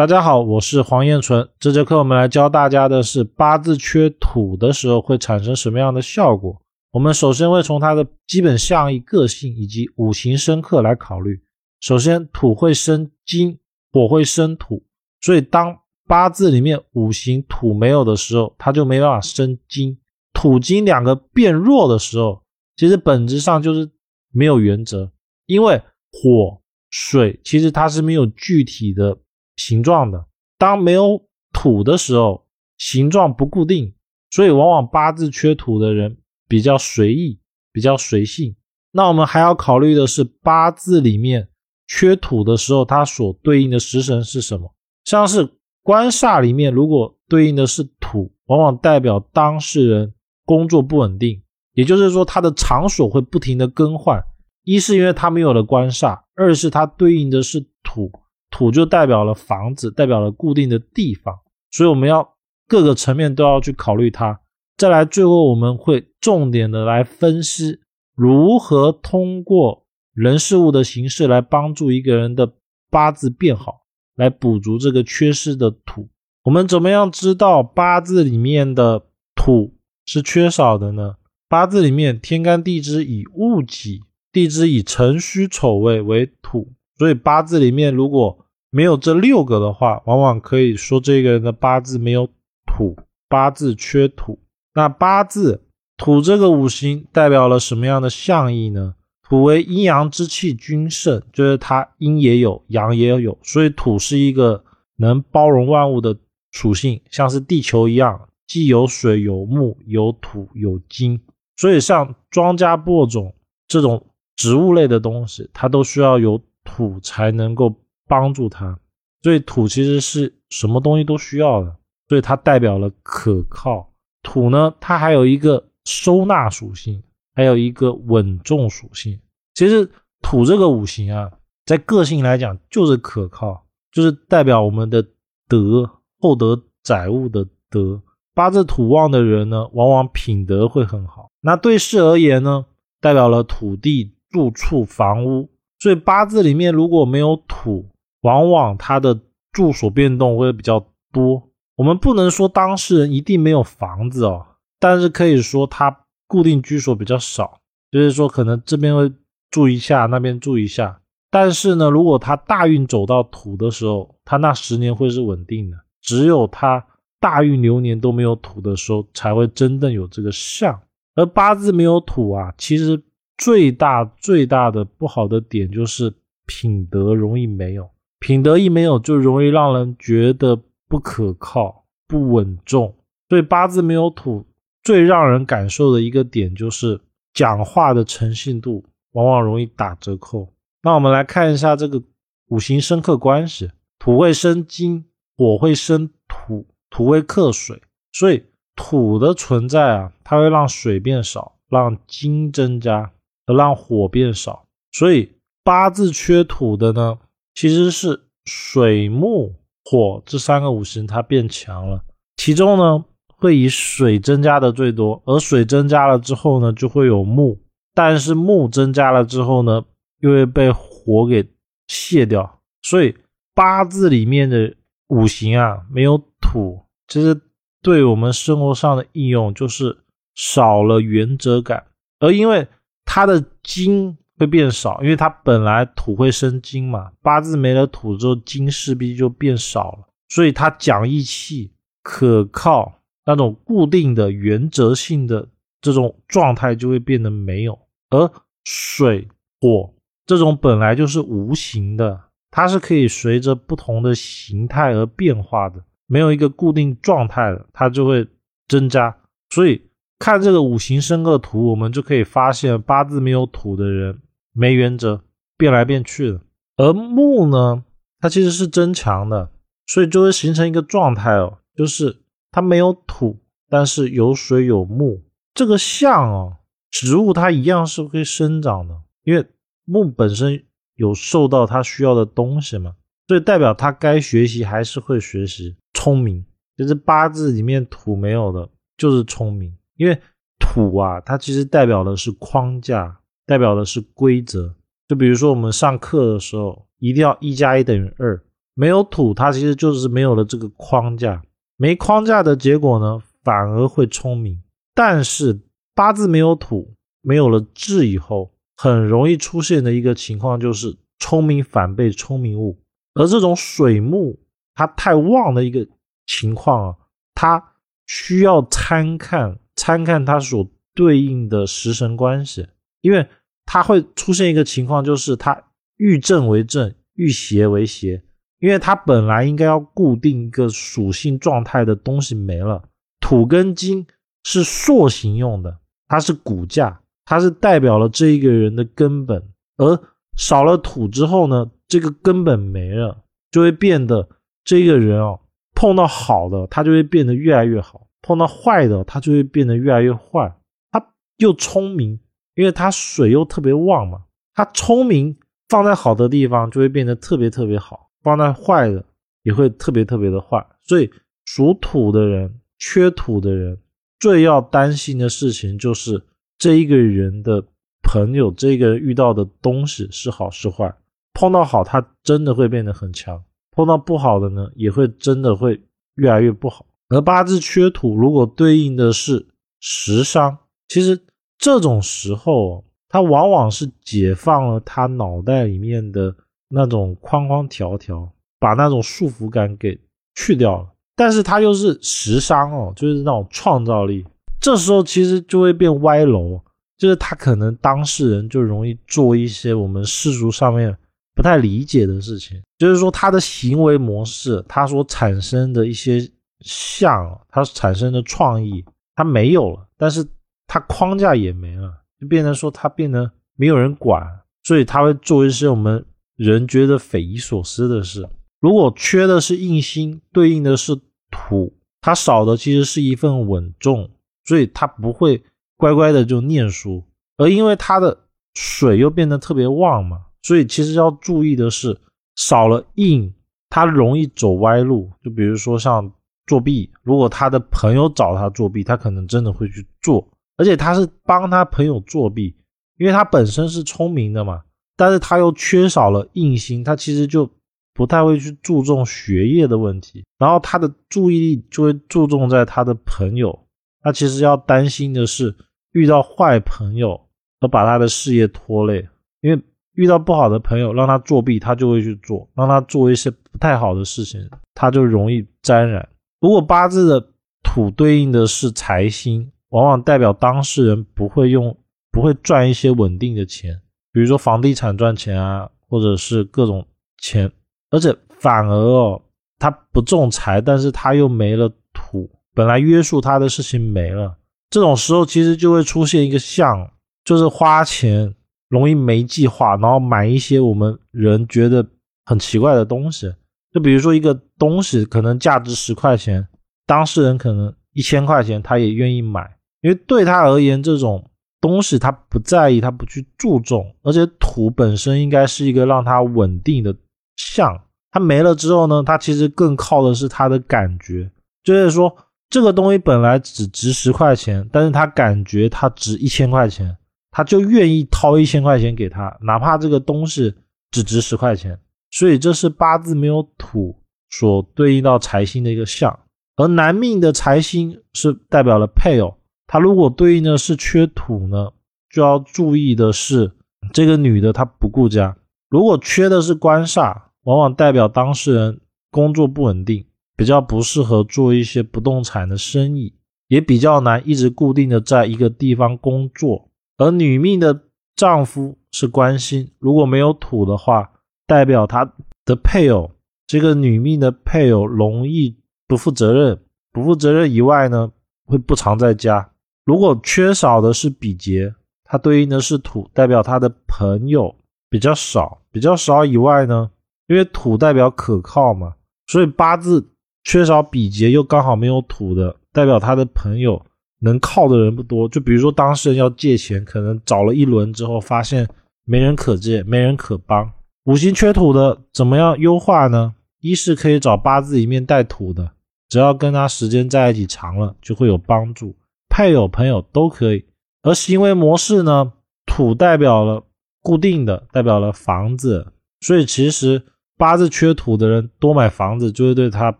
大家好，我是黄彦纯。这节课我们来教大家的是八字缺土的时候会产生什么样的效果。我们首先会从它的基本象意、个性以及五行生克来考虑。首先，土会生金，火会生土，所以当八字里面五行土没有的时候，它就没办法生金。土金两个变弱的时候，其实本质上就是没有原则，因为火、水其实它是没有具体的。形状的，当没有土的时候，形状不固定，所以往往八字缺土的人比较随意，比较随性。那我们还要考虑的是，八字里面缺土的时候，它所对应的食神是什么？像是官煞里面，如果对应的是土，往往代表当事人工作不稳定，也就是说，他的场所会不停的更换。一是因为他没有了官煞，二是他对应的是土。土就代表了房子，代表了固定的地方，所以我们要各个层面都要去考虑它。再来，最后我们会重点的来分析如何通过人事物的形式来帮助一个人的八字变好，来补足这个缺失的土。我们怎么样知道八字里面的土是缺少的呢？八字里面天干地支以戊己，地支以辰戌丑未为土。所以八字里面如果没有这六个的话，往往可以说这个人的八字没有土，八字缺土。那八字土这个五行代表了什么样的象意呢？土为阴阳之气均盛，就是它阴也有，阳也有，所以土是一个能包容万物的属性，像是地球一样，既有水有木有土有金。所以像庄稼播种这种植物类的东西，它都需要有。土才能够帮助他，所以土其实是什么东西都需要的，所以它代表了可靠。土呢，它还有一个收纳属性，还有一个稳重属性。其实土这个五行啊，在个性来讲就是可靠，就是代表我们的德，厚德载物的德。八字土旺的人呢，往往品德会很好。那对事而言呢，代表了土地、住处、房屋。所以八字里面如果没有土，往往他的住所变动会比较多。我们不能说当事人一定没有房子哦，但是可以说他固定居所比较少，就是说可能这边会住一下，那边住一下。但是呢，如果他大运走到土的时候，他那十年会是稳定的。只有他大运流年都没有土的时候，才会真正有这个相。而八字没有土啊，其实。最大最大的不好的点就是品德容易没有，品德一没有就容易让人觉得不可靠、不稳重。所以八字没有土，最让人感受的一个点就是讲话的诚信度往往容易打折扣。那我们来看一下这个五行生克关系：土会生金，火会生土，土会克水，所以土的存在啊，它会让水变少，让金增加。让火变少，所以八字缺土的呢，其实是水木火这三个五行它变强了，其中呢会以水增加的最多，而水增加了之后呢，就会有木，但是木增加了之后呢，又会被火给卸掉，所以八字里面的五行啊没有土，其实对我们生活上的应用就是少了原则感，而因为。它的金会变少，因为它本来土会生金嘛，八字没了土之后，金势必就变少了，所以它讲义气、可靠那种固定的原则性的这种状态就会变得没有。而水、火这种本来就是无形的，它是可以随着不同的形态而变化的，没有一个固定状态的，它就会增加，所以。看这个五行生克图，我们就可以发现八字没有土的人没原则，变来变去的。而木呢，它其实是增强的，所以就会形成一个状态哦，就是它没有土，但是有水有木。这个象哦，植物它一样是会生长的，因为木本身有受到它需要的东西嘛，所以代表它该学习还是会学习。聪明，就是八字里面土没有的，就是聪明。因为土啊，它其实代表的是框架，代表的是规则。就比如说我们上课的时候，一定要一加一等于二，没有土，它其实就是没有了这个框架。没框架的结果呢，反而会聪明。但是八字没有土，没有了智以后，很容易出现的一个情况就是聪明反被聪明误。而这种水木它太旺的一个情况啊，它需要参看参看它所对应的食神关系，因为它会出现一个情况，就是它遇正为正，遇邪为邪。因为它本来应该要固定一个属性状态的东西没了，土跟金是塑形用的，它是骨架，它是代表了这一个人的根本。而少了土之后呢，这个根本没了，就会变得这个人哦，碰到好的他就会变得越来越好，碰到坏的他就会变得越来越坏。他又聪明，因为他水又特别旺嘛，他聪明放在好的地方就会变得特别特别好。放在坏的也会特别特别的坏，所以属土的人、缺土的人最要担心的事情就是这一个人的朋友，这个人遇到的东西是好是坏。碰到好，他真的会变得很强；碰到不好的呢，也会真的会越来越不好。而八字缺土，如果对应的是食伤，其实这种时候，他往往是解放了他脑袋里面的。那种框框条条，把那种束缚感给去掉了，但是他又是时商哦，就是那种创造力。这时候其实就会变歪楼，就是他可能当事人就容易做一些我们世俗上面不太理解的事情，就是说他的行为模式，他所产生的一些像，他产生的创意，他没有了，但是他框架也没了，就变成说他变得没有人管，所以他会做一些我们。人觉得匪夷所思的事，如果缺的是印星，对应的是土，它少的其实是一份稳重，所以他不会乖乖的就念书。而因为他的水又变得特别旺嘛，所以其实要注意的是，少了印，他容易走歪路。就比如说像作弊，如果他的朋友找他作弊，他可能真的会去做，而且他是帮他朋友作弊，因为他本身是聪明的嘛。但是他又缺少了硬心，他其实就不太会去注重学业的问题，然后他的注意力就会注重在他的朋友。他其实要担心的是遇到坏朋友而把他的事业拖累，因为遇到不好的朋友让他作弊，他就会去做；让他做一些不太好的事情，他就容易沾染。如果八字的土对应的是财星，往往代表当事人不会用，不会赚一些稳定的钱。比如说房地产赚钱啊，或者是各种钱，而且反而哦，他不中财，但是他又没了土，本来约束他的事情没了，这种时候其实就会出现一个象，就是花钱容易没计划，然后买一些我们人觉得很奇怪的东西，就比如说一个东西可能价值十块钱，当事人可能一千块钱他也愿意买，因为对他而言这种。东西他不在意，他不去注重，而且土本身应该是一个让他稳定的象，他没了之后呢，他其实更靠的是他的感觉，就是说这个东西本来只值十块钱，但是他感觉它值一千块钱，他就愿意掏一千块钱给他，哪怕这个东西只值十块钱。所以这是八字没有土所对应到财星的一个象，而男命的财星是代表了配偶。他如果对应的是缺土呢，就要注意的是这个女的她不顾家。如果缺的是官煞，往往代表当事人工作不稳定，比较不适合做一些不动产的生意，也比较难一直固定的在一个地方工作。而女命的丈夫是官星，如果没有土的话，代表她的配偶，这个女命的配偶容易不负责任，不负责任以外呢，会不常在家。如果缺少的是比劫，它对应的是土，代表他的朋友比较少，比较少以外呢，因为土代表可靠嘛，所以八字缺少比劫又刚好没有土的，代表他的朋友能靠的人不多。就比如说当事人要借钱，可能找了一轮之后，发现没人可借，没人可帮。五行缺土的怎么样优化呢？一是可以找八字里面带土的，只要跟他时间在一起长了，就会有帮助。配偶、朋友都可以，而行为模式呢？土代表了固定的，代表了房子，所以其实八字缺土的人多买房子，就会对他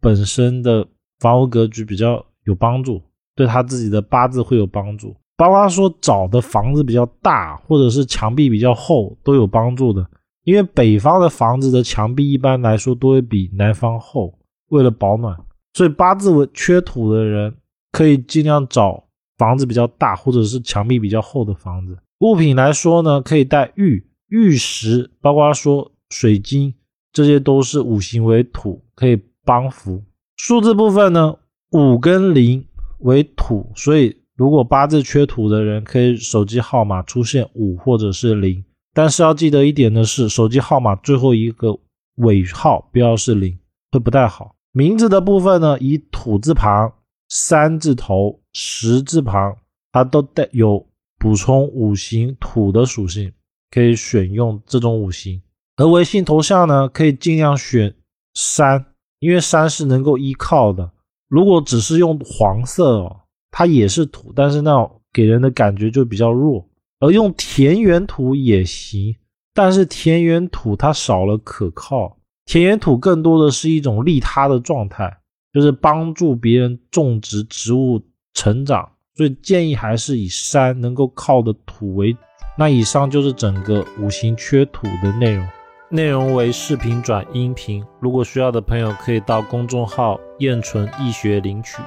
本身的房屋格局比较有帮助，对他自己的八字会有帮助。包括说找的房子比较大，或者是墙壁比较厚，都有帮助的。因为北方的房子的墙壁一般来说都会比南方厚，为了保暖，所以八字为缺土的人可以尽量找房子比较大或者是墙壁比较厚的房子。物品来说呢，可以带玉、玉石，包括说水晶，这些都是五行为土，可以帮扶。数字部分呢，五跟零为土，所以如果八字缺土的人，可以手机号码出现五或者是零。但是要记得一点的是，手机号码最后一个尾号不要是零，会不太好。名字的部分呢，以土字旁、三字头、十字旁，它都带有补充五行土的属性，可以选用这种五行。而微信头像呢，可以尽量选山，因为山是能够依靠的。如果只是用黄色哦，它也是土，但是那给人的感觉就比较弱。而用田园土也行，但是田园土它少了可靠，田园土更多的是一种利他的状态，就是帮助别人种植植物成长，所以建议还是以山能够靠的土为主。那以上就是整个五行缺土的内容，内容为视频转音频，如果需要的朋友可以到公众号燕纯易学领取。